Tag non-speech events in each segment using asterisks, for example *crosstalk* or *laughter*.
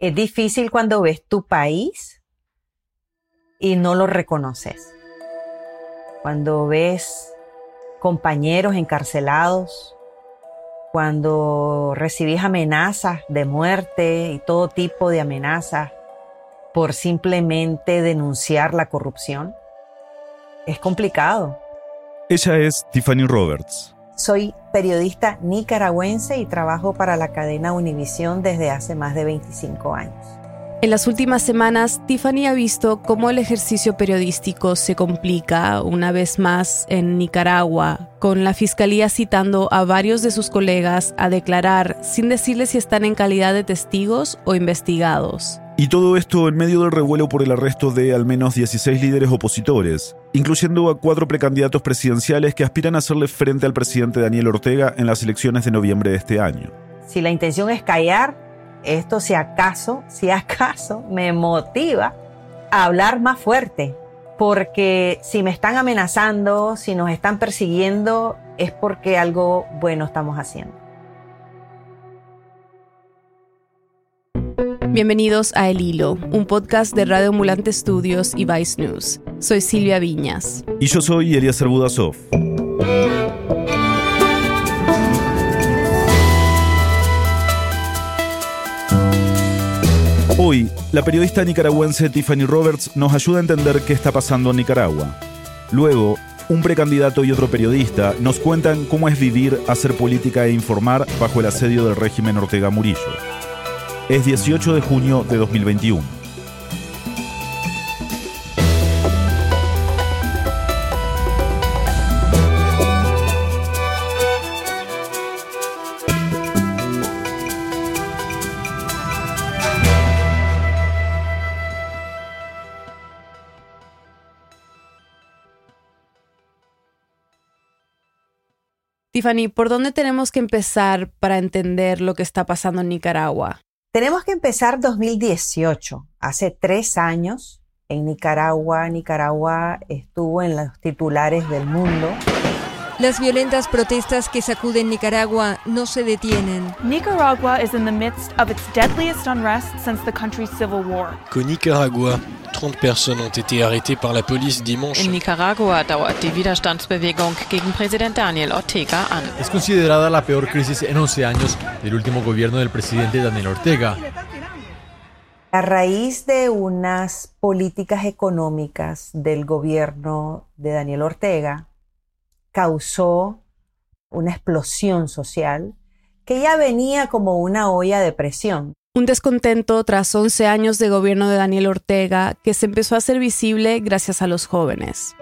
Es difícil cuando ves tu país y no lo reconoces. Cuando ves compañeros encarcelados, cuando recibís amenazas de muerte y todo tipo de amenazas por simplemente denunciar la corrupción, es complicado. Ella es Tiffany Roberts. Soy periodista nicaragüense y trabajo para la cadena Univisión desde hace más de 25 años. En las últimas semanas, Tiffany ha visto cómo el ejercicio periodístico se complica una vez más en Nicaragua, con la fiscalía citando a varios de sus colegas a declarar sin decirles si están en calidad de testigos o investigados. Y todo esto en medio del revuelo por el arresto de al menos 16 líderes opositores, incluyendo a cuatro precandidatos presidenciales que aspiran a hacerle frente al presidente Daniel Ortega en las elecciones de noviembre de este año. Si la intención es callar, esto si acaso, si acaso me motiva a hablar más fuerte, porque si me están amenazando, si nos están persiguiendo, es porque algo bueno estamos haciendo. Bienvenidos a El Hilo, un podcast de Radio Ambulante Studios y Vice News. Soy Silvia Viñas. Y yo soy Elías Budasov. Hoy, la periodista nicaragüense Tiffany Roberts nos ayuda a entender qué está pasando en Nicaragua. Luego, un precandidato y otro periodista nos cuentan cómo es vivir, hacer política e informar bajo el asedio del régimen Ortega Murillo. Es 18 de junio de 2021. Tiffany, ¿por dónde tenemos que empezar para entender lo que está pasando en Nicaragua? Tenemos que empezar 2018. Hace tres años en Nicaragua, Nicaragua estuvo en los titulares del mundo. Las violentas protestas que sacuden Nicaragua no se detienen. Nicaragua is in the midst of its deadliest unrest since the country's civil war. Qu'au Nicaragua, 30 personnes ont été arrêtées par la police dimanche. In Nicaragua dauert die Widerstandsbewegung gegen Präsident Daniel Ortega an. Es considerada la peor crisis en 11 años del último gobierno del presidente Daniel Ortega. A raíz de unas políticas económicas del gobierno de Daniel Ortega, causó una explosión social que ya venía como una olla de presión. Un descontento tras 11 años de gobierno de Daniel Ortega que se empezó a hacer visible gracias a los jóvenes.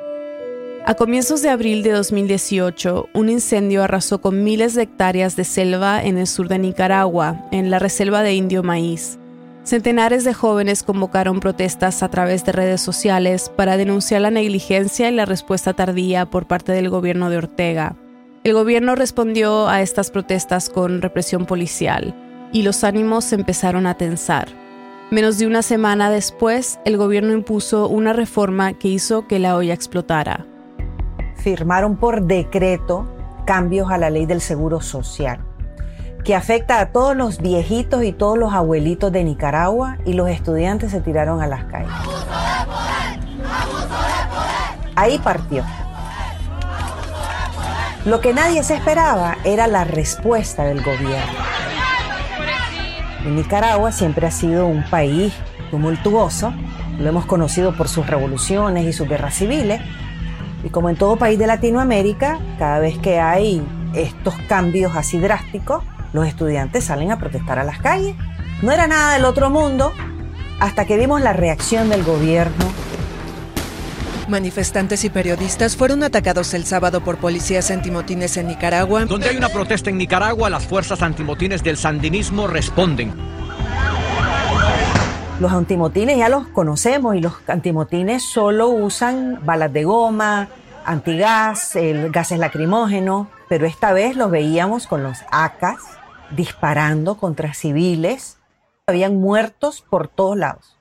A comienzos de abril de 2018, un incendio arrasó con miles de hectáreas de selva en el sur de Nicaragua, en la reserva de Indio Maíz. Centenares de jóvenes convocaron protestas a través de redes sociales para denunciar la negligencia y la respuesta tardía por parte del gobierno de Ortega. El gobierno respondió a estas protestas con represión policial y los ánimos se empezaron a tensar. Menos de una semana después, el gobierno impuso una reforma que hizo que la olla explotara. Firmaron por decreto cambios a la ley del seguro social que afecta a todos los viejitos y todos los abuelitos de Nicaragua y los estudiantes se tiraron a las calles. Ahí partió. Lo que nadie se esperaba era la respuesta del gobierno. Nicaragua siempre ha sido un país tumultuoso, lo hemos conocido por sus revoluciones y sus guerras civiles, y como en todo país de Latinoamérica, cada vez que hay estos cambios así drásticos, los estudiantes salen a protestar a las calles. No era nada del otro mundo hasta que vimos la reacción del gobierno. Manifestantes y periodistas fueron atacados el sábado por policías antimotines en Nicaragua. Donde hay una protesta en Nicaragua, las fuerzas antimotines del sandinismo responden. Los antimotines ya los conocemos y los antimotines solo usan balas de goma, antigas, el gases lacrimógenos, pero esta vez los veíamos con los ACAS, disparando contra civiles. Habían muertos por todos lados.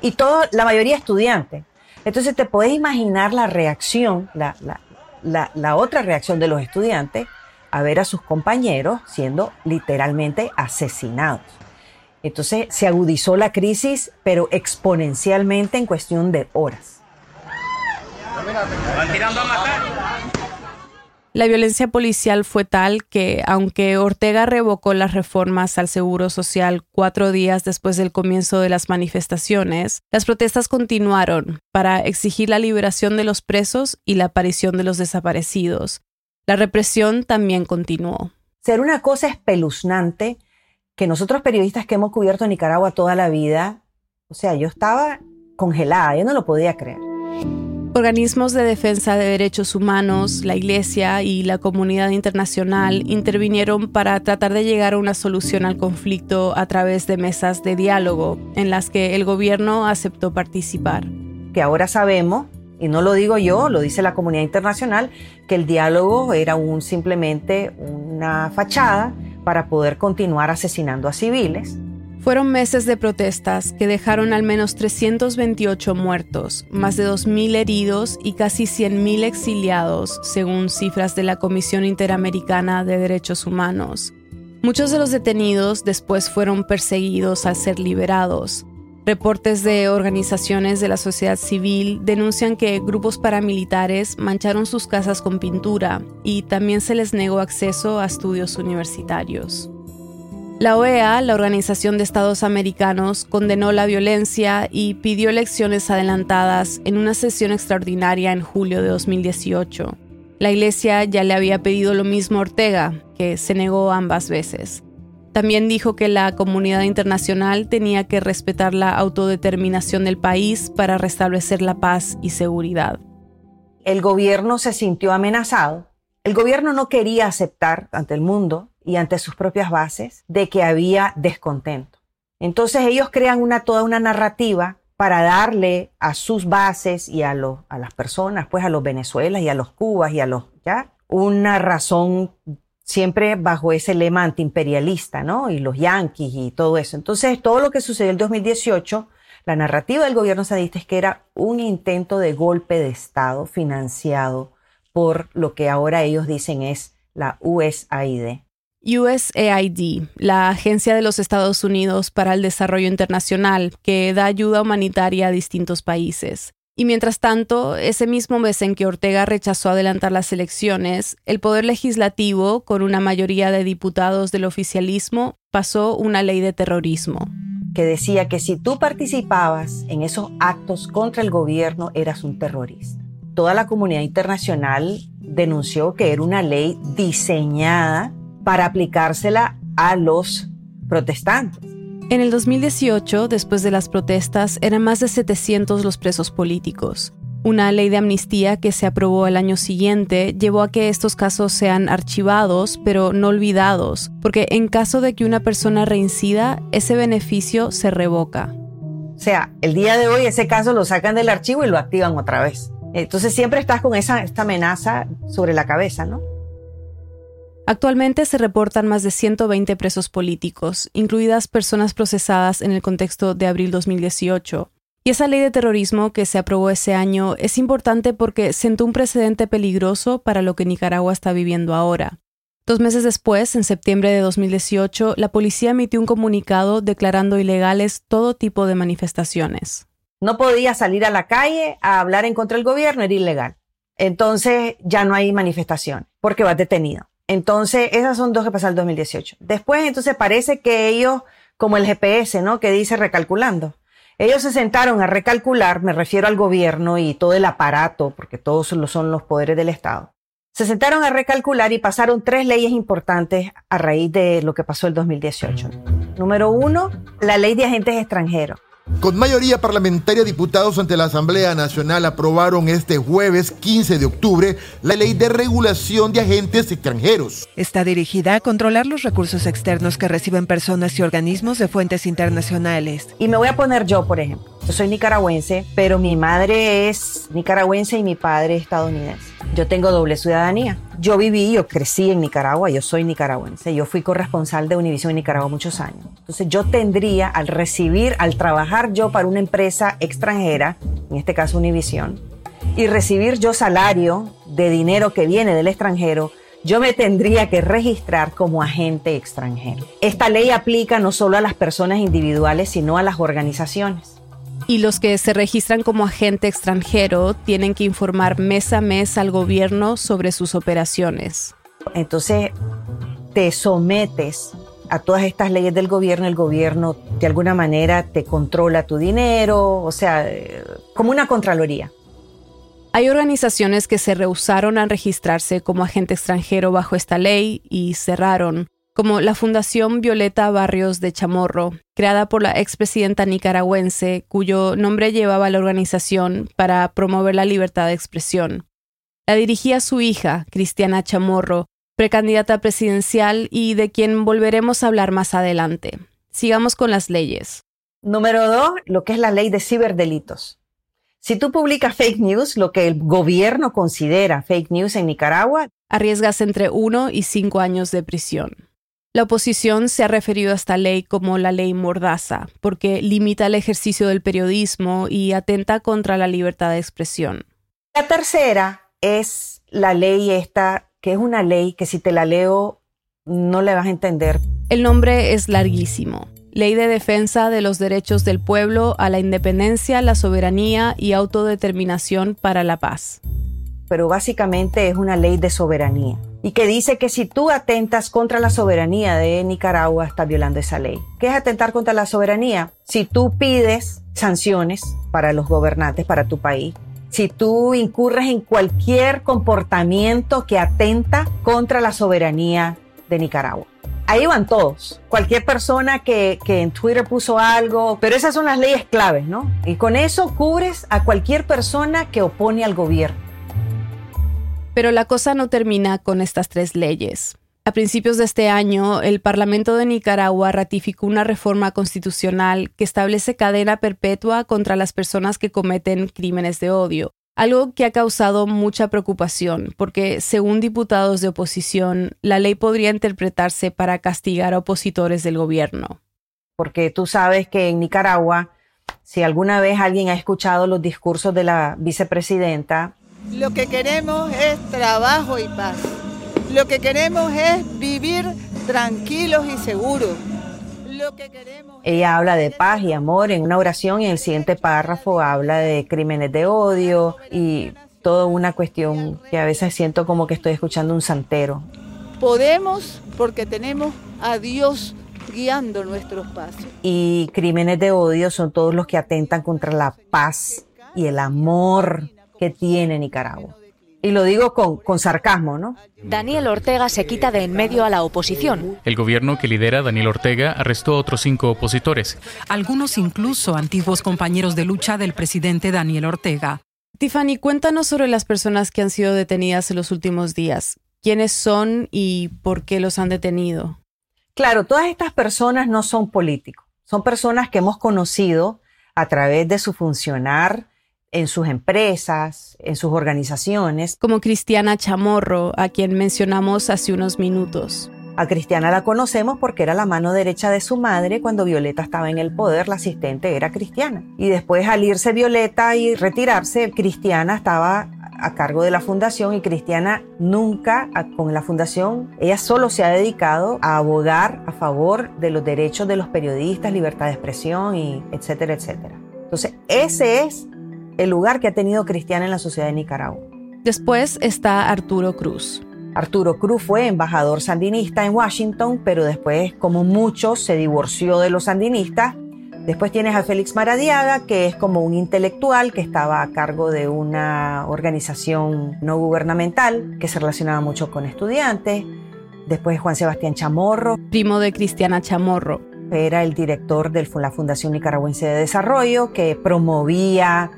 Y todo, la mayoría estudiantes. Entonces te puedes imaginar la reacción, la, la, otra reacción de los estudiantes a ver a sus compañeros siendo literalmente asesinados. Entonces se agudizó la crisis, pero exponencialmente en cuestión de horas. La violencia policial fue tal que, aunque Ortega revocó las reformas al Seguro Social cuatro días después del comienzo de las manifestaciones, las protestas continuaron para exigir la liberación de los presos y la aparición de los desaparecidos. La represión también continuó. Ser una cosa espeluznante que nosotros periodistas que hemos cubierto Nicaragua toda la vida, o sea, yo estaba congelada, yo no lo podía creer. Organismos de defensa de derechos humanos, la Iglesia y la comunidad internacional intervinieron para tratar de llegar a una solución al conflicto a través de mesas de diálogo en las que el gobierno aceptó participar. Que ahora sabemos, y no lo digo yo, lo dice la comunidad internacional, que el diálogo era un, simplemente una fachada para poder continuar asesinando a civiles fueron meses de protestas que dejaron al menos 328 muertos, más de 2.000 heridos y casi 100.000 exiliados, según cifras de la Comisión Interamericana de Derechos Humanos. Muchos de los detenidos después fueron perseguidos al ser liberados. Reportes de organizaciones de la sociedad civil denuncian que grupos paramilitares mancharon sus casas con pintura y también se les negó acceso a estudios universitarios. La OEA, la Organización de Estados Americanos, condenó la violencia y pidió elecciones adelantadas en una sesión extraordinaria en julio de 2018. La Iglesia ya le había pedido lo mismo a Ortega, que se negó ambas veces. También dijo que la comunidad internacional tenía que respetar la autodeterminación del país para restablecer la paz y seguridad. El gobierno se sintió amenazado. El gobierno no quería aceptar ante el mundo y ante sus propias bases de que había descontento. Entonces ellos crean una, toda una narrativa para darle a sus bases y a, a las personas, pues a los Venezuela y a los Cubas y a los, ¿ya? Una razón siempre bajo ese lema antiimperialista, ¿no? Y los yanquis y todo eso. Entonces, todo lo que sucedió en 2018, la narrativa del gobierno sadista es que era un intento de golpe de Estado financiado por lo que ahora ellos dicen es la USAID. USAID, la Agencia de los Estados Unidos para el Desarrollo Internacional, que da ayuda humanitaria a distintos países. Y mientras tanto, ese mismo mes en que Ortega rechazó adelantar las elecciones, el Poder Legislativo, con una mayoría de diputados del oficialismo, pasó una ley de terrorismo. Que decía que si tú participabas en esos actos contra el gobierno, eras un terrorista. Toda la comunidad internacional denunció que era una ley diseñada para aplicársela a los protestantes. En el 2018, después de las protestas, eran más de 700 los presos políticos. Una ley de amnistía que se aprobó el año siguiente llevó a que estos casos sean archivados, pero no olvidados, porque en caso de que una persona reincida, ese beneficio se revoca. O sea, el día de hoy ese caso lo sacan del archivo y lo activan otra vez. Entonces siempre estás con esa, esta amenaza sobre la cabeza, ¿no? Actualmente se reportan más de 120 presos políticos, incluidas personas procesadas en el contexto de abril 2018. Y esa ley de terrorismo que se aprobó ese año es importante porque sentó un precedente peligroso para lo que Nicaragua está viviendo ahora. Dos meses después, en septiembre de 2018, la policía emitió un comunicado declarando ilegales todo tipo de manifestaciones. No podía salir a la calle a hablar en contra del gobierno, era ilegal. Entonces ya no hay manifestación porque vas detenido. Entonces, esas son dos que pasaron en 2018. Después, entonces, parece que ellos, como el GPS, ¿no? Que dice recalculando. Ellos se sentaron a recalcular, me refiero al gobierno y todo el aparato, porque todos son los poderes del Estado. Se sentaron a recalcular y pasaron tres leyes importantes a raíz de lo que pasó el 2018. Número uno, la ley de agentes extranjeros. Con mayoría parlamentaria, diputados ante la Asamblea Nacional aprobaron este jueves 15 de octubre la ley de regulación de agentes extranjeros. Está dirigida a controlar los recursos externos que reciben personas y organismos de fuentes internacionales. Y me voy a poner yo, por ejemplo. Yo soy nicaragüense, pero mi madre es nicaragüense y mi padre estadounidense. Yo tengo doble ciudadanía. Yo viví, yo crecí en Nicaragua, yo soy nicaragüense. Yo fui corresponsal de Univision en Nicaragua muchos años. Entonces yo tendría, al recibir, al trabajar yo para una empresa extranjera, en este caso Univision, y recibir yo salario de dinero que viene del extranjero, yo me tendría que registrar como agente extranjero. Esta ley aplica no solo a las personas individuales, sino a las organizaciones. Y los que se registran como agente extranjero tienen que informar mes a mes al gobierno sobre sus operaciones. Entonces, te sometes a todas estas leyes del gobierno, el gobierno de alguna manera te controla tu dinero, o sea, eh, como una contraloría. Hay organizaciones que se rehusaron a registrarse como agente extranjero bajo esta ley y cerraron, como la Fundación Violeta Barrios de Chamorro, creada por la expresidenta nicaragüense, cuyo nombre llevaba la organización para promover la libertad de expresión. La dirigía su hija, Cristiana Chamorro, precandidata presidencial y de quien volveremos a hablar más adelante. Sigamos con las leyes. Número dos, lo que es la ley de ciberdelitos. Si tú publicas fake news, lo que el gobierno considera fake news en Nicaragua, arriesgas entre uno y cinco años de prisión. La oposición se ha referido a esta ley como la ley mordaza, porque limita el ejercicio del periodismo y atenta contra la libertad de expresión. La tercera es la ley esta, que es una ley que si te la leo no le vas a entender. El nombre es larguísimo. Ley de Defensa de los Derechos del Pueblo a la Independencia, la Soberanía y Autodeterminación para la Paz. Pero básicamente es una ley de soberanía y que dice que si tú atentas contra la soberanía de Nicaragua, estás violando esa ley. ¿Qué es atentar contra la soberanía? Si tú pides sanciones para los gobernantes, para tu país, si tú incurres en cualquier comportamiento que atenta contra la soberanía de Nicaragua ahí van todos. Cualquier persona que, en Twitter puso algo, pero esas son las leyes claves, ¿no? Y con eso cubres a cualquier persona que opone al gobierno. Pero la cosa no termina con estas tres leyes. A principios de este año, el Parlamento de Nicaragua ratificó una reforma constitucional que establece cadena perpetua contra las personas que cometen crímenes de odio, algo que ha causado mucha preocupación, porque según diputados de oposición, la ley podría interpretarse para castigar a opositores del gobierno. Porque tú sabes que en Nicaragua, si alguna vez alguien ha escuchado los discursos de la vicepresidenta, lo que queremos es trabajo y paz. Lo que queremos es vivir tranquilos y seguros. Ella habla de paz y amor en una oración y en el siguiente párrafo habla de crímenes de odio y toda una cuestión que a veces siento como que estoy escuchando un santero. Podemos porque tenemos a Dios guiando nuestros pasos. Y crímenes de odio son todos los que atentan contra la paz y el amor que tiene Nicaragua y lo digo con, con, sarcasmo, ¿no? Daniel Ortega se quita de en medio a la oposición. El gobierno que lidera Daniel Ortega arrestó a otros cinco opositores. Algunos incluso antiguos compañeros de lucha del presidente Daniel Ortega. Tiffany, cuéntanos sobre las personas que han sido detenidas en los últimos días. ¿Quiénes son y por qué los han detenido? Claro, todas estas personas no son políticos. Son personas que hemos conocido a través de su funcionar en sus empresas, en sus organizaciones. Como Cristiana Chamorro, a quien mencionamos hace unos minutos. A Cristiana la conocemos porque era la mano derecha de su madre cuando Violeta estaba en el poder, la asistente era Cristiana. Y después al irse Violeta y retirarse, Cristiana estaba a cargo de la fundación y Cristiana nunca con la fundación, ella solo se ha dedicado a abogar a favor de los derechos de los periodistas, libertad de expresión y etcétera, etcétera. Entonces, ese es el lugar que ha tenido Cristiana en la sociedad de Nicaragua. Después está Arturo Cruz. Arturo Cruz fue embajador sandinista en Washington, pero después, como muchos, se divorció de los sandinistas. Después tienes a Félix Maradiaga, que es como un intelectual que estaba a cargo de una organización no gubernamental que se relacionaba mucho con estudiantes. Después Juan Sebastián Chamorro. Primo de Cristiana Chamorro. Era el director de la Fundación Nicaragüense de Desarrollo, que promovía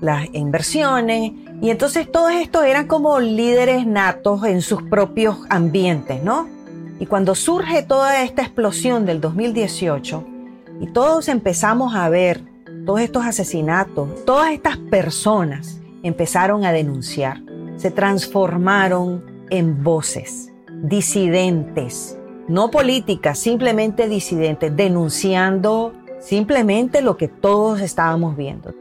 las inversiones. Y entonces todos estos eran como líderes natos en sus propios ambientes, ¿no? Y cuando surge toda esta explosión del 2018 y todos empezamos a ver todos estos asesinatos, todas estas personas empezaron a denunciar, se transformaron en voces, disidentes, no políticas, simplemente disidentes, denunciando simplemente lo que todos estábamos viendo.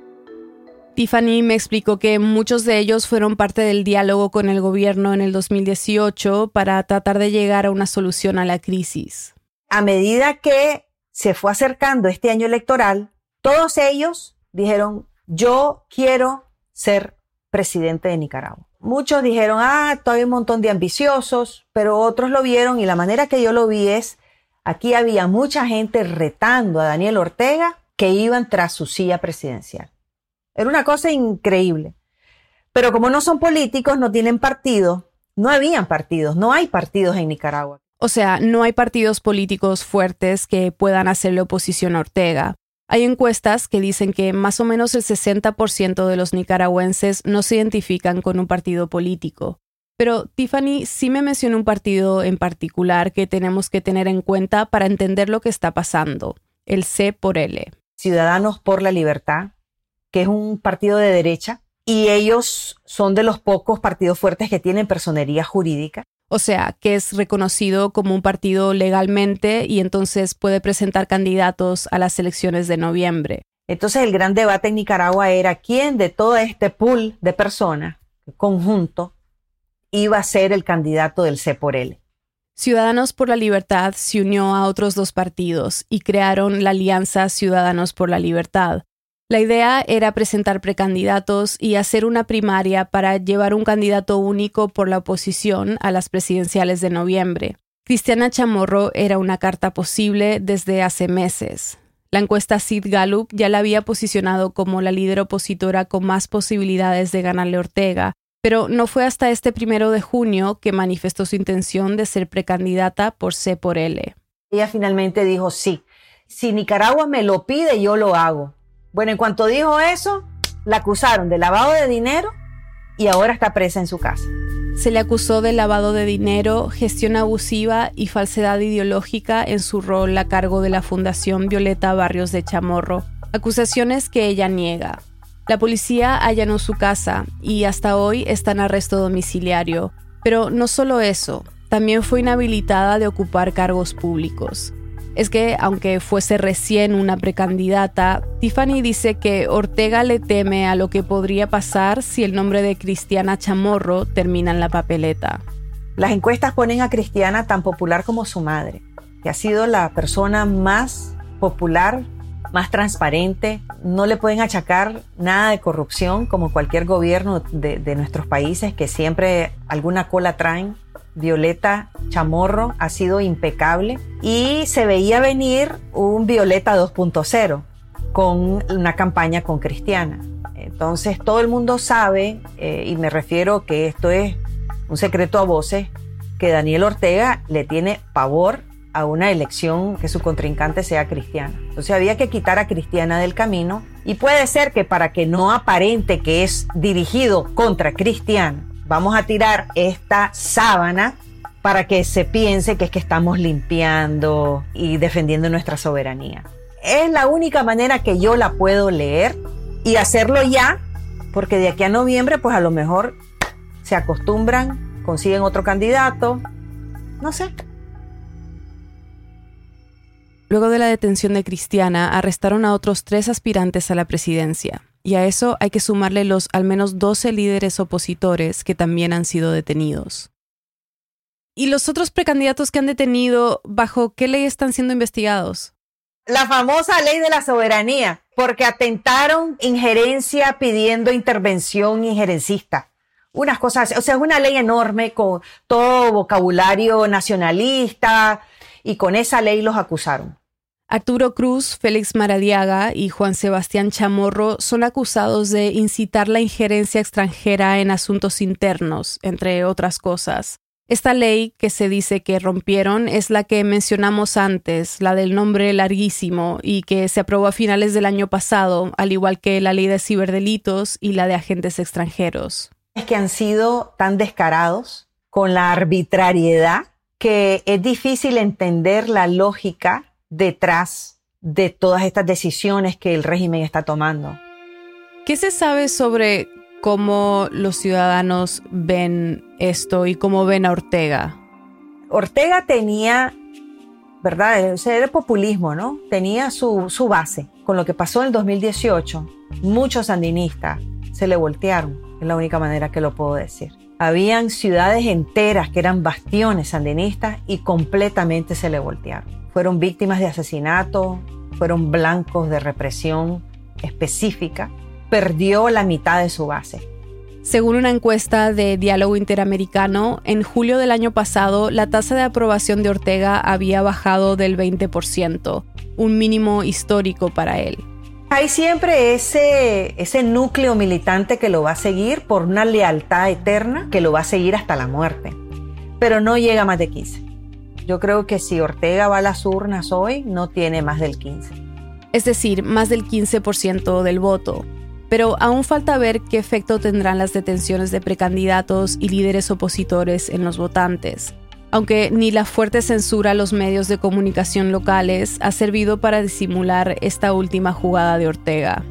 Tiffany me explicó que muchos de ellos fueron parte del diálogo con el gobierno en el 2018 para tratar de llegar a una solución a la crisis. A medida que se fue acercando este año electoral, todos ellos dijeron, yo quiero ser presidente de Nicaragua. Muchos dijeron, ah, todavía hay un montón de ambiciosos, pero otros lo vieron y la manera que yo lo vi es, aquí había mucha gente retando a Daniel Ortega que iban tras su silla presidencial. Era una cosa increíble. Pero como no son políticos, no tienen partido, no habían partidos, no hay partidos en Nicaragua. O sea, no hay partidos políticos fuertes que puedan hacerle oposición a Ortega. Hay encuestas que dicen que más o menos el 60% de los nicaragüenses no se identifican con un partido político. Pero Tiffany sí me mencionó un partido en particular que tenemos que tener en cuenta para entender lo que está pasando, el C por L. Ciudadanos por la Libertad, que es un partido de derecha, y ellos son de los pocos partidos fuertes que tienen personería jurídica. O sea, que es reconocido como un partido legalmente y entonces puede presentar candidatos a las elecciones de noviembre. Entonces el gran debate en Nicaragua era quién de todo este pool de personas, conjunto, iba a ser el candidato del C por L. Ciudadanos por la Libertad se unió a otros dos partidos y crearon la Alianza Ciudadanos por la Libertad, la idea era presentar precandidatos y hacer una primaria para llevar un candidato único por la oposición a las presidenciales de noviembre. Cristiana Chamorro era una carta posible desde hace meses. La encuesta Sid Gallup ya la había posicionado como la líder opositora con más posibilidades de ganarle Ortega, pero no fue hasta este primero de junio que manifestó su intención de ser precandidata por C por L. Ella finalmente dijo sí. Si Nicaragua me lo pide, yo lo hago. Bueno, en cuanto dijo eso, la acusaron de lavado de dinero y ahora está presa en su casa. Se le acusó de lavado de dinero, gestión abusiva y falsedad ideológica en su rol a cargo de la Fundación Violeta Barrios de Chamorro, acusaciones que ella niega. La policía allanó su casa y hasta hoy está en arresto domiciliario. Pero no solo eso, también fue inhabilitada de ocupar cargos públicos es que, aunque fuese recién una precandidata, Tiffany dice que Ortega le teme a lo que podría pasar si el nombre de Cristiana Chamorro termina en la papeleta. Las encuestas ponen a Cristiana tan popular como su madre, que ha sido la persona más popular, más transparente. No le pueden achacar nada de corrupción como cualquier gobierno de, de nuestros países que siempre alguna cola traen. Violeta Chamorro ha sido impecable y se veía venir un Violeta 2.0 con una campaña con Cristiana. Entonces todo el mundo sabe, eh, y me refiero que esto es un secreto a voces, que Daniel Ortega le tiene pavor a una elección que su contrincante sea cristiana. Entonces había que quitar a Cristiana del camino y puede ser que para que no aparente que es dirigido contra Cristiana, vamos a tirar esta sábana para que se piense que es que estamos limpiando y defendiendo nuestra soberanía. Es la única manera que yo la puedo leer y hacerlo ya, porque de aquí a noviembre pues a lo mejor se acostumbran, consiguen otro candidato, no sé. Luego de la detención de Cristiana, arrestaron a otros tres aspirantes a la presidencia y a eso hay que sumarle los al menos 12 líderes opositores que también han sido detenidos. ¿Y los otros precandidatos que han detenido, bajo qué ley están siendo investigados? La famosa ley de la soberanía, porque atentaron injerencia pidiendo intervención injerencista. Unas cosas, o sea, es una ley enorme con todo vocabulario nacionalista y con esa ley los acusaron. Arturo Cruz, Félix Maradiaga y Juan Sebastián Chamorro son acusados de incitar la injerencia extranjera en asuntos internos, entre otras cosas. Esta ley que se dice que rompieron es la que mencionamos antes, la del nombre larguísimo, y que se aprobó a finales del año pasado, al igual que la ley de ciberdelitos y la de agentes extranjeros. Es que han sido tan descarados con la arbitrariedad que es difícil entender la lógica detrás de todas estas decisiones que el régimen está tomando. ¿Qué se sabe sobre cómo los ciudadanos ven esto y cómo ven a Ortega? Ortega tenía ¿verdad? Ese era el populismo, ¿no? Tenía su, su base. Con lo que pasó en el 2018, muchos sandinistas se le voltearon. Es la única manera que lo puedo decir. Habían ciudades enteras que eran bastiones sandinistas y completamente se le voltearon. Fueron víctimas de asesinato, fueron blancos de represión específica. Perdió la mitad de su base. Según una encuesta de Diálogo Interamericano, en julio del año pasado la tasa de aprobación de Ortega había bajado del 20%, un mínimo histórico para él. Hay siempre ese, ese núcleo militante que lo va a seguir por una lealtad eterna que lo va a seguir hasta la muerte, pero no llega más de 15. Yo creo que si Ortega va a las urnas hoy, no tiene más del 15. Es decir, más del 15% del voto, pero aún falta ver qué efecto tendrán las detenciones de precandidatos y líderes opositores en los votantes, aunque ni la fuerte censura a los medios de comunicación locales ha servido para disimular esta última jugada de Ortega.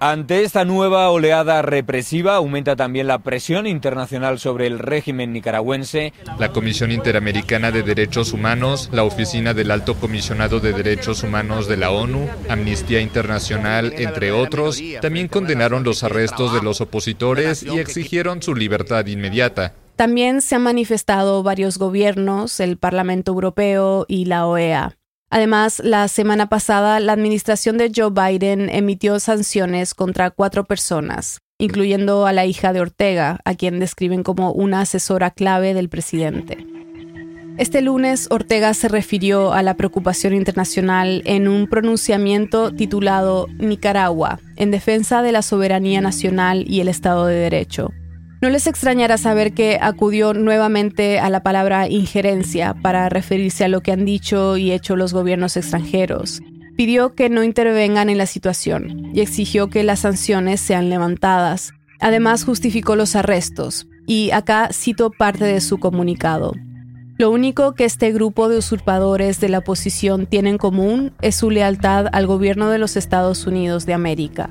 Ante esta nueva oleada represiva aumenta también la presión internacional sobre el régimen nicaragüense. La Comisión Interamericana de Derechos Humanos, la Oficina del Alto Comisionado de Derechos Humanos de la ONU, Amnistía Internacional, entre otros, también condenaron los arrestos de los opositores y exigieron su libertad inmediata. También se han manifestado varios gobiernos, el Parlamento Europeo y la OEA. Además, la semana pasada, la administración de Joe Biden emitió sanciones contra cuatro personas, incluyendo a la hija de Ortega, a quien describen como una asesora clave del presidente. Este lunes, Ortega se refirió a la preocupación internacional en un pronunciamiento titulado Nicaragua, en defensa de la soberanía nacional y el Estado de Derecho. No les extrañará saber que acudió nuevamente a la palabra injerencia para referirse a lo que han dicho y hecho los gobiernos extranjeros. Pidió que no intervengan en la situación y exigió que las sanciones sean levantadas. Además justificó los arrestos, y acá cito parte de su comunicado. Lo único que este grupo de usurpadores de la oposición tiene en común es su lealtad al gobierno de los Estados Unidos de América.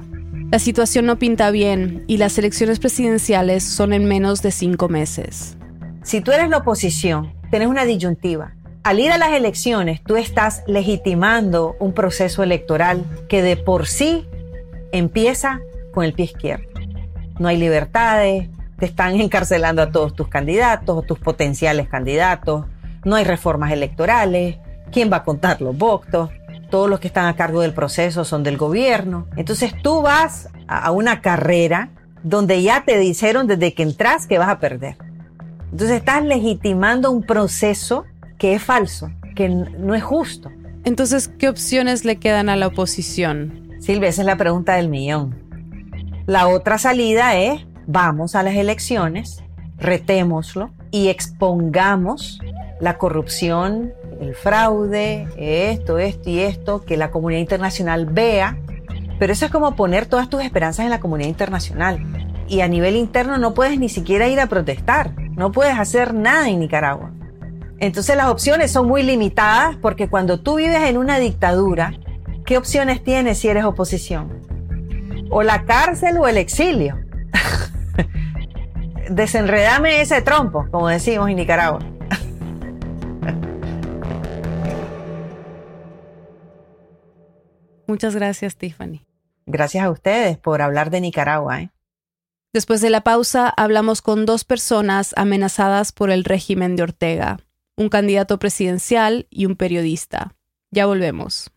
La situación no pinta bien y las elecciones presidenciales son en menos de cinco meses. Si tú eres la oposición, tienes una disyuntiva. Al ir a las elecciones, tú estás legitimando un proceso electoral que de por sí empieza con el pie izquierdo. No hay libertades, te están *laughs* encarcelando a todos tus candidatos o tus potenciales candidatos, no hay reformas electorales, ¿quién va a contar los votos? Todos los que están a cargo del proceso son del gobierno. Entonces tú vas a una carrera donde ya te dijeron desde que entras que vas a perder. Entonces estás legitimando un proceso que es falso, que no es justo. Entonces, ¿qué opciones le quedan a la oposición? Silvia, esa es la pregunta del millón. La otra salida es, vamos a las elecciones, retémoslo y expongamos la corrupción el fraude, esto, esto y esto, que la comunidad internacional vea. Pero eso es como poner todas tus esperanzas en la comunidad internacional. Y a nivel interno no puedes ni siquiera ir a protestar, no puedes hacer nada en Nicaragua. Entonces las opciones son muy limitadas porque cuando tú vives en una dictadura, ¿qué opciones tienes si eres oposición? O la cárcel o el exilio. *laughs* Desenredame ese trompo, como decimos en Nicaragua. Muchas gracias, Tiffany. Gracias a ustedes por hablar de Nicaragua. ¿eh? Después de la pausa, hablamos con dos personas amenazadas por el régimen de Ortega, un candidato presidencial y un periodista. Ya volvemos.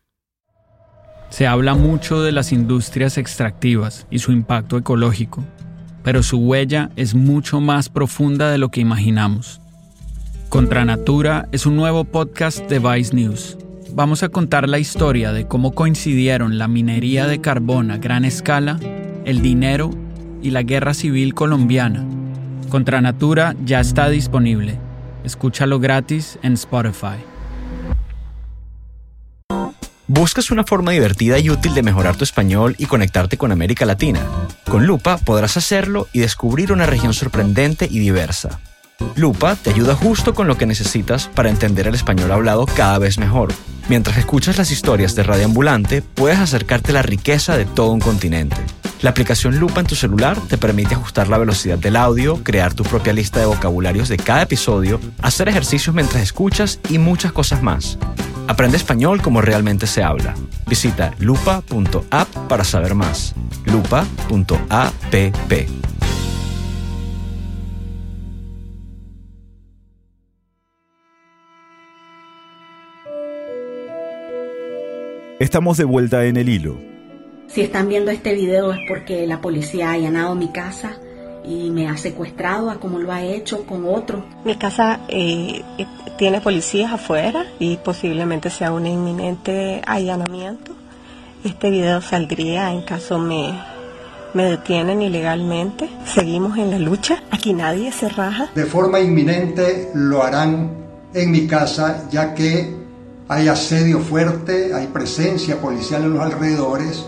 Se habla mucho de las industrias extractivas y su impacto ecológico, pero su huella es mucho más profunda de lo que imaginamos. Contra Natura es un nuevo podcast de Vice News vamos a contar la historia de cómo coincidieron la minería de carbón a gran escala, el dinero y la guerra civil colombiana. Contra Natura ya está disponible. Escúchalo gratis en Spotify. ¿Buscas una forma divertida y útil de mejorar tu español y conectarte con América Latina? Con Lupa podrás hacerlo y descubrir una región sorprendente y diversa Lupa te ayuda justo con lo que necesitas para entender el español hablado cada vez mejor. Mientras escuchas las historias de Radio Ambulante, puedes acercarte a la riqueza de todo un continente. La aplicación Lupa en tu celular te permite ajustar la velocidad del audio, crear tu propia lista de vocabularios de cada episodio, hacer ejercicios mientras escuchas y muchas cosas más. Aprende español como realmente se habla. Visita lupa.app para saber más. lupa.app. Estamos de vuelta en el hilo. Si están viendo este video es porque la policía ha allanado mi casa y me ha secuestrado a como lo ha hecho con otro. Mi casa eh, tiene policías afuera y posiblemente sea un inminente allanamiento. Este video saldría en caso me, me detienen ilegalmente. Seguimos en la lucha. Aquí nadie se raja. De forma inminente lo harán en mi casa ya que hay asedio fuerte, hay presencia policial en los alrededores.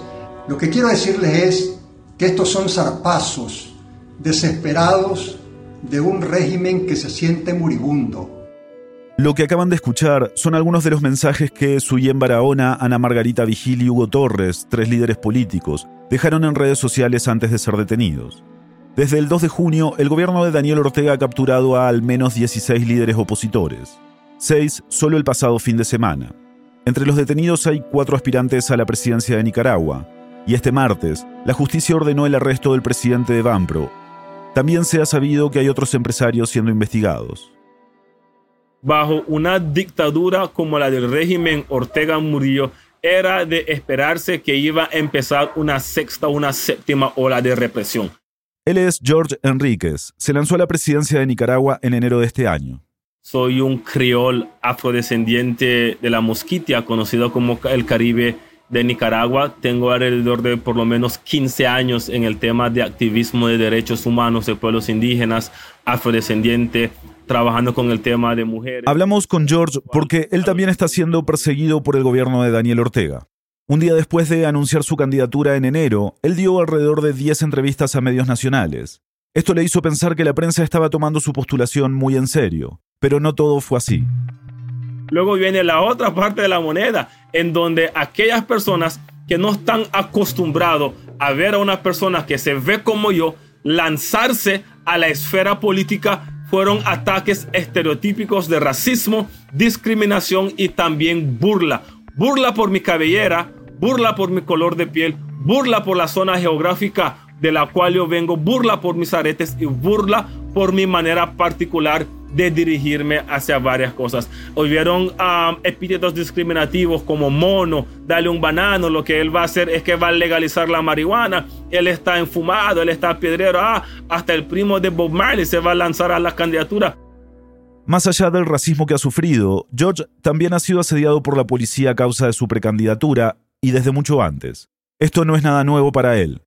Lo que quiero decirles es que estos son zarpazos desesperados de un régimen que se siente moribundo. Lo que acaban de escuchar son algunos de los mensajes que Suyen Barahona, Ana Margarita Vigil y Hugo Torres, tres líderes políticos, dejaron en redes sociales antes de ser detenidos. Desde el 2 de junio, el gobierno de Daniel Ortega ha capturado a al menos 16 líderes opositores seis solo el pasado fin de semana. Entre los detenidos hay cuatro aspirantes a la presidencia de Nicaragua, y este martes la justicia ordenó el arresto del presidente de Banpro. También se ha sabido que hay otros empresarios siendo investigados. Bajo una dictadura como la del régimen Ortega Murillo, era de esperarse que iba a empezar una sexta o una séptima ola de represión. Él es George Enríquez. Se lanzó a la presidencia de Nicaragua en enero de este año. Soy un criol afrodescendiente de la Mosquitia, conocido como el Caribe de Nicaragua. Tengo alrededor de por lo menos 15 años en el tema de activismo de derechos humanos de pueblos indígenas, afrodescendiente, trabajando con el tema de mujeres. Hablamos con George porque él también está siendo perseguido por el gobierno de Daniel Ortega. Un día después de anunciar su candidatura en enero, él dio alrededor de 10 entrevistas a medios nacionales. Esto le hizo pensar que la prensa estaba tomando su postulación muy en serio. Pero no todo fue así. Luego viene la otra parte de la moneda, en donde aquellas personas que no están acostumbrados a ver a una persona que se ve como yo lanzarse a la esfera política fueron ataques estereotípicos de racismo, discriminación y también burla. Burla por mi cabellera, burla por mi color de piel, burla por la zona geográfica de la cual yo vengo, burla por mis aretes y burla por mi manera particular de dirigirme hacia varias cosas. Hubieron um, epítetos discriminativos como mono, dale un banano, lo que él va a hacer es que va a legalizar la marihuana, él está enfumado, él está piedrero, ah, hasta el primo de Bob Marley se va a lanzar a la candidatura. Más allá del racismo que ha sufrido, George también ha sido asediado por la policía a causa de su precandidatura y desde mucho antes. Esto no es nada nuevo para él.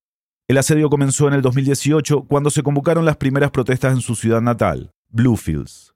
El asedio comenzó en el 2018 cuando se convocaron las primeras protestas en su ciudad natal. Bluefields.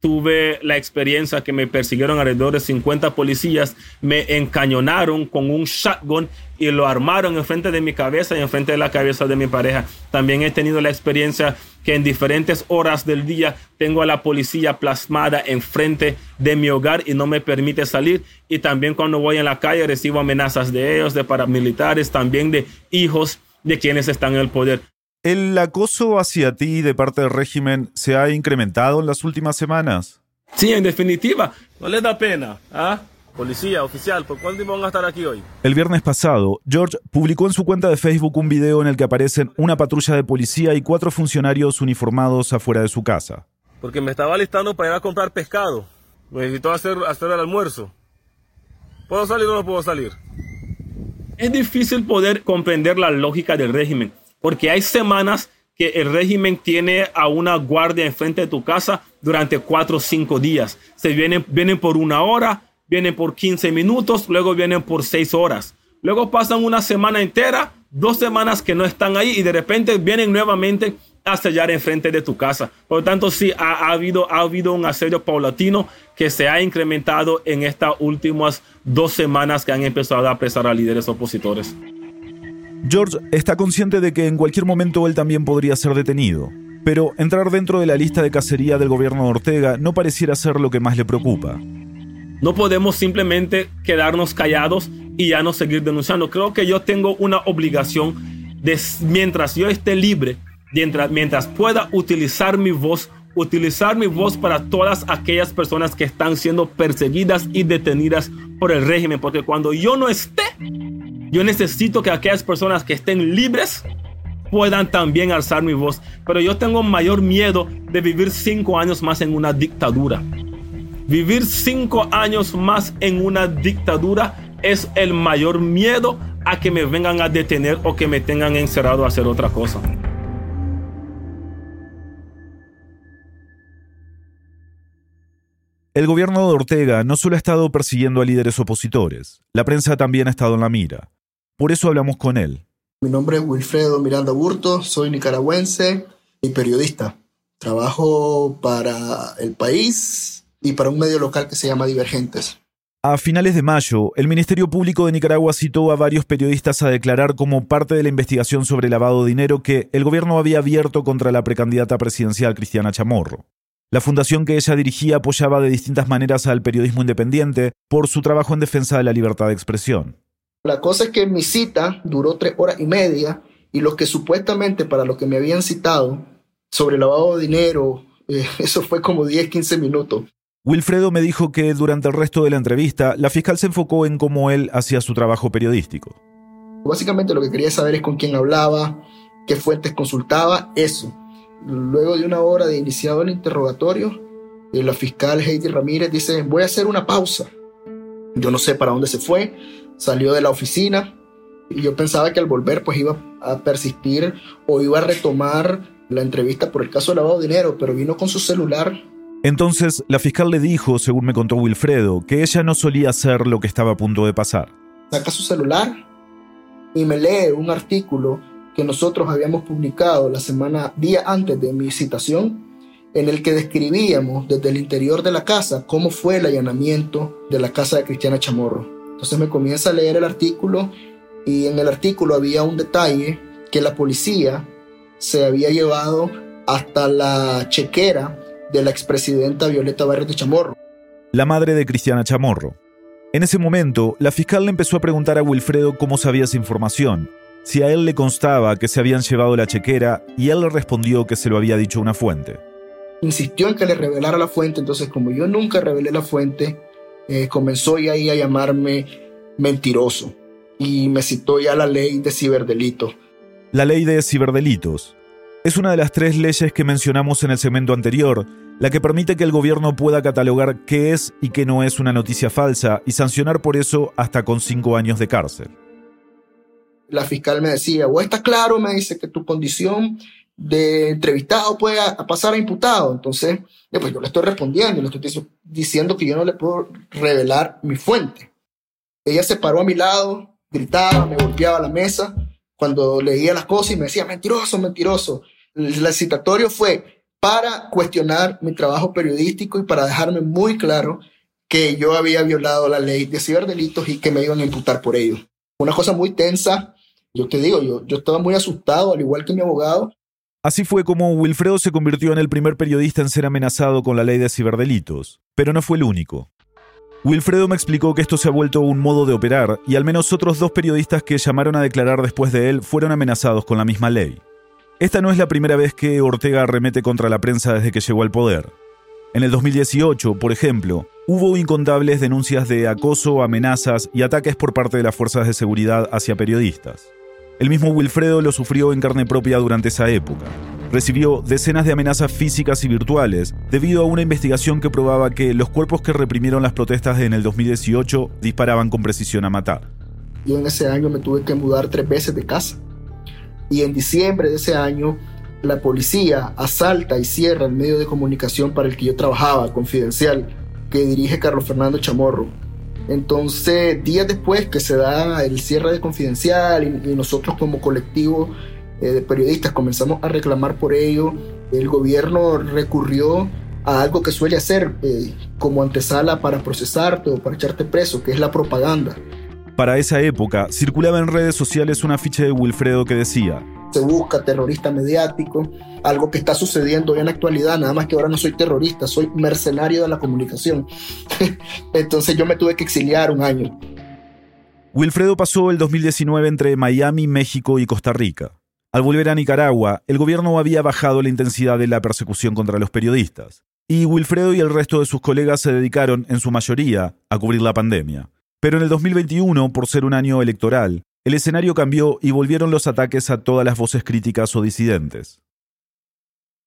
Tuve la experiencia que me persiguieron alrededor de 50 policías, me encañonaron con un shotgun y lo armaron enfrente de mi cabeza y enfrente de la cabeza de mi pareja. También he tenido la experiencia que en diferentes horas del día tengo a la policía plasmada enfrente de mi hogar y no me permite salir. Y también cuando voy en la calle recibo amenazas de ellos, de paramilitares, también de hijos de quienes están en el poder. ¿El acoso hacia ti de parte del régimen se ha incrementado en las últimas semanas? Sí, en definitiva. No les da pena. ¿ah? Policía, oficial, ¿por cuánto van a estar aquí hoy? El viernes pasado, George publicó en su cuenta de Facebook un video en el que aparecen una patrulla de policía y cuatro funcionarios uniformados afuera de su casa. Porque me estaba listando para ir a comprar pescado. Necesito hacer, hacer el almuerzo. ¿Puedo salir o no puedo salir? Es difícil poder comprender la lógica del régimen porque hay semanas que el régimen tiene a una guardia enfrente de tu casa durante cuatro o cinco días. Se vienen, vienen por una hora, vienen por 15 minutos, luego vienen por seis horas. Luego pasan una semana entera, dos semanas que no están ahí y de repente vienen nuevamente a sellar enfrente de tu casa. Por lo tanto, sí, ha, habido, ha habido un asedio paulatino que se ha incrementado en estas últimas dos semanas que han empezado a apresar a líderes opositores. George está consciente de que en cualquier momento él también podría ser detenido, Pero entrar dentro de la lista de cacería del gobierno de Ortega no pareciera ser lo que más le preocupa. No podemos simplemente quedarnos callados y ya no seguir denunciando. Creo que yo tengo una obligación de, mientras yo esté libre, mientras, mientras pueda utilizar mi voz, utilizar mi voz para todas aquellas personas que están siendo perseguidas y detenidas por el régimen. Porque cuando yo no esté, yo necesito que aquellas personas que estén libres puedan también alzar mi voz. Pero yo tengo mayor miedo de vivir cinco años más en una dictadura. Vivir cinco años más en una dictadura es el mayor miedo a que me vengan a detener o que me tengan encerrado a hacer otra cosa. El gobierno de Ortega no solo ha estado persiguiendo a líderes opositores, la prensa también ha estado en la mira. Por eso hablamos con él. Mi nombre es Wilfredo Miranda Burto, soy nicaragüense y periodista. Trabajo para El País y para un medio local que se llama Divergentes. A finales de mayo, el Ministerio Público de Nicaragua citó a varios periodistas a declarar como parte de la investigación sobre lavado de dinero que el gobierno había abierto contra la precandidata presidencial Cristiana Chamorro. La fundación que ella dirigía apoyaba de distintas maneras al periodismo independiente por su trabajo en defensa de la libertad de expresión. La cosa es que mi cita duró tres horas y media y lo que supuestamente para lo que me habían citado sobre lavado de dinero, eh, *laughs* eso fue como 10, 15 minutos. Wilfredo me dijo que durante el resto de la entrevista la fiscal se enfocó en cómo él hacía su trabajo periodístico. Básicamente lo que quería saber es con quién hablaba, qué fuentes consultaba, eso. Luego de una hora de iniciado el interrogatorio, eh, la fiscal Heidi Ramírez dice, voy a hacer una pausa. Yo no sé para dónde se fue, salió de la oficina y yo pensaba que al volver pues iba a persistir o iba a retomar la entrevista por el caso de lavado de dinero, pero vino con su celular. Entonces la fiscal le dijo, según me contó Wilfredo, que ella no solía hacer lo que estaba a punto de pasar. Saca su celular y me lee un artículo que nosotros habíamos publicado la semana, día antes de mi citación, en el que describíamos desde el interior de la casa cómo fue el allanamiento de la casa de Cristiana Chamorro. Entonces me comienza a leer el artículo y en el artículo había un detalle que la policía se había llevado hasta la chequera de la expresidenta Violeta Barrios de Chamorro. La madre de Cristiana Chamorro. En ese momento, la fiscal le empezó a preguntar a Wilfredo cómo sabía esa información si a él le constaba que se habían llevado la chequera y él le respondió que se lo había dicho una fuente. Insistió en que le revelara la fuente, entonces como yo nunca revelé la fuente, eh, comenzó ya ahí a llamarme mentiroso y me citó ya la ley de ciberdelito. La ley de ciberdelitos es una de las tres leyes que mencionamos en el segmento anterior, la que permite que el gobierno pueda catalogar qué es y qué no es una noticia falsa y sancionar por eso hasta con cinco años de cárcel la fiscal me decía, o está claro, me dice que tu condición de entrevistado puede pasar a imputado. Entonces, pues yo le estoy respondiendo, le estoy diciendo que yo no le puedo revelar mi fuente. Ella se paró a mi lado, gritaba, me golpeaba la mesa cuando leía las cosas y me decía, mentiroso, mentiroso. El citatorio fue para cuestionar mi trabajo periodístico y para dejarme muy claro que yo había violado la ley de ciberdelitos y que me iban a imputar por ello. Una cosa muy tensa, yo te digo, yo, yo estaba muy asustado, al igual que mi abogado. Así fue como Wilfredo se convirtió en el primer periodista en ser amenazado con la ley de ciberdelitos, pero no fue el único. Wilfredo me explicó que esto se ha vuelto un modo de operar y al menos otros dos periodistas que llamaron a declarar después de él fueron amenazados con la misma ley. Esta no es la primera vez que Ortega arremete contra la prensa desde que llegó al poder. En el 2018, por ejemplo, hubo incontables denuncias de acoso, amenazas y ataques por parte de las fuerzas de seguridad hacia periodistas. El mismo Wilfredo lo sufrió en carne propia durante esa época. Recibió decenas de amenazas físicas y virtuales debido a una investigación que probaba que los cuerpos que reprimieron las protestas en el 2018 disparaban con precisión a matar. Yo en ese año me tuve que mudar tres veces de casa. Y en diciembre de ese año, la policía asalta y cierra el medio de comunicación para el que yo trabajaba, Confidencial, que dirige Carlos Fernando Chamorro entonces, días después que se da el cierre de Confidencial y, nosotros como colectivo eh, de periodistas comenzamos a reclamar por ello, el gobierno recurrió a algo que suele hacer eh, como antesala para procesarte o para echarte preso, que es la propaganda. Para esa época, circulaba en redes sociales una ficha de Wilfredo que decía, se busca terrorista mediático, algo que está sucediendo hoy en la actualidad, nada más que ahora no soy terrorista, soy mercenario de la comunicación. *laughs* Entonces yo me tuve que exiliar un año. Wilfredo pasó el 2019 entre Miami, México y Costa Rica. Al volver a Nicaragua, el gobierno había bajado la intensidad de la persecución contra los periodistas, y Wilfredo y el resto de sus colegas se dedicaron, en su mayoría, a cubrir la pandemia. Pero en el 2021, por ser un año electoral, el escenario cambió y volvieron los ataques a todas las voces críticas o disidentes.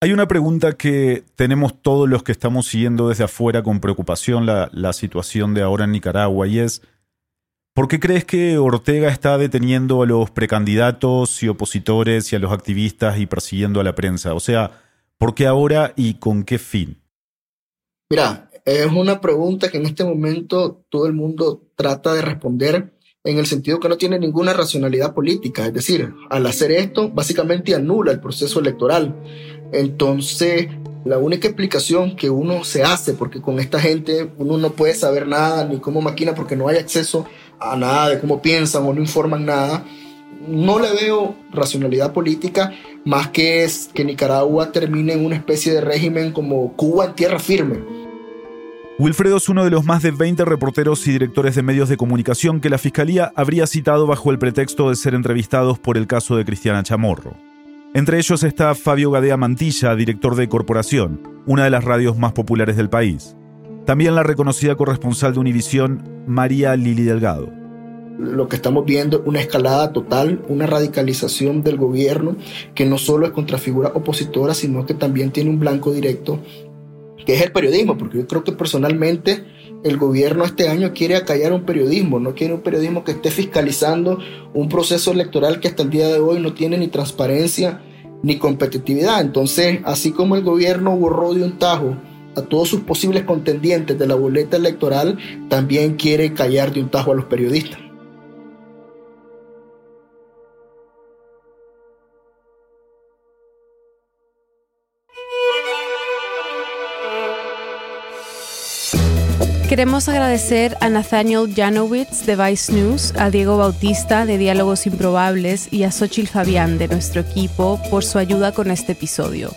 Hay una pregunta que tenemos todos los que estamos siguiendo desde afuera con preocupación la, la situación de ahora en Nicaragua y es, ¿por qué crees que Ortega está deteniendo a los precandidatos y opositores y a los activistas y persiguiendo a la prensa? O sea, ¿por qué ahora y con qué fin? Mira, es una pregunta que en este momento todo el mundo trata de responder en el sentido que no tiene ninguna racionalidad política. Es decir, al hacer esto, básicamente anula el proceso electoral. Entonces, la única explicación que uno se hace, porque con esta gente uno no puede saber nada ni cómo maquina, porque no hay acceso a nada de cómo piensan o no informan nada, no le veo racionalidad política más que es que Nicaragua termine en una especie de régimen como Cuba en tierra firme Wilfredo es uno de los más de 20 reporteros y directores de medios de comunicación que la Fiscalía habría citado bajo el pretexto de ser entrevistados por el caso de Cristiana Chamorro. Entre ellos está Fabio Gadea Mantilla, director de Corporación, una de las radios más populares del país. También la reconocida corresponsal de Univisión, María Lili Delgado. Lo que estamos viendo es una escalada total, una radicalización del gobierno que no solo es contra figuras opositoras, sino que también tiene un blanco directo que es el periodismo, porque yo creo que personalmente el gobierno este año quiere acallar un periodismo, no quiere un periodismo que esté fiscalizando un proceso electoral que hasta el día de hoy no tiene ni transparencia ni competitividad. Entonces, así como el gobierno borró de un tajo a todos sus posibles contendientes de la boleta electoral, también quiere callar de un tajo a los periodistas. Queremos agradecer a Nathaniel Janowitz de Vice News, a Diego Bautista de Diálogos Improbables y a Xochil Fabián de nuestro equipo por su ayuda con este episodio.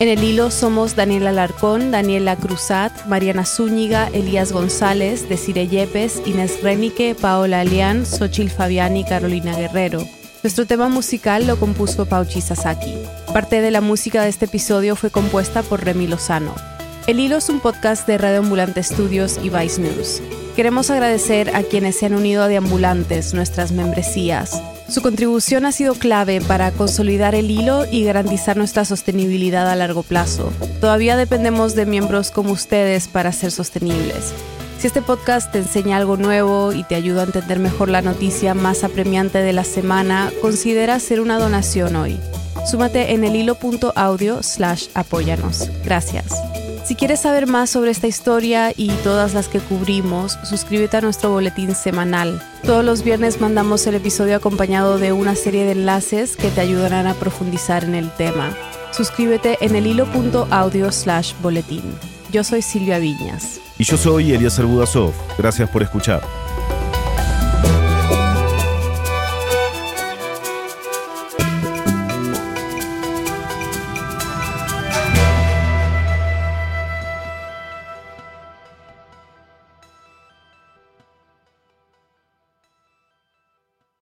En el hilo somos Daniela Alarcón, Daniela Cruzat, Mariana Zúñiga, Elías González, Desire Yepes, Inés Renique, Paola Alián, Xochil Fabián y Carolina Guerrero. Nuestro tema musical lo compuso Pauchi Sasaki. Parte de la música de este episodio fue compuesta por Remy Lozano. El Hilo es un podcast de Radio Ambulante Studios y Vice News. Queremos agradecer a quienes se han unido a Deambulantes, nuestras membresías. Su contribución ha sido clave para consolidar el hilo y garantizar nuestra sostenibilidad a largo plazo. Todavía dependemos de miembros como ustedes para ser sostenibles. Si este podcast te enseña algo nuevo y te ayuda a entender mejor la noticia más apremiante de la semana, considera hacer una donación hoy. Súmate en el hilo.audio slash apóyanos. Gracias. Si quieres saber más sobre esta historia y todas las que cubrimos, suscríbete a nuestro boletín semanal. Todos los viernes mandamos el episodio acompañado de una serie de enlaces que te ayudarán a profundizar en el tema. Suscríbete en el hilo.audio slash boletín. Yo soy Silvia Viñas. Y yo soy Elías Budasov. Gracias por escuchar.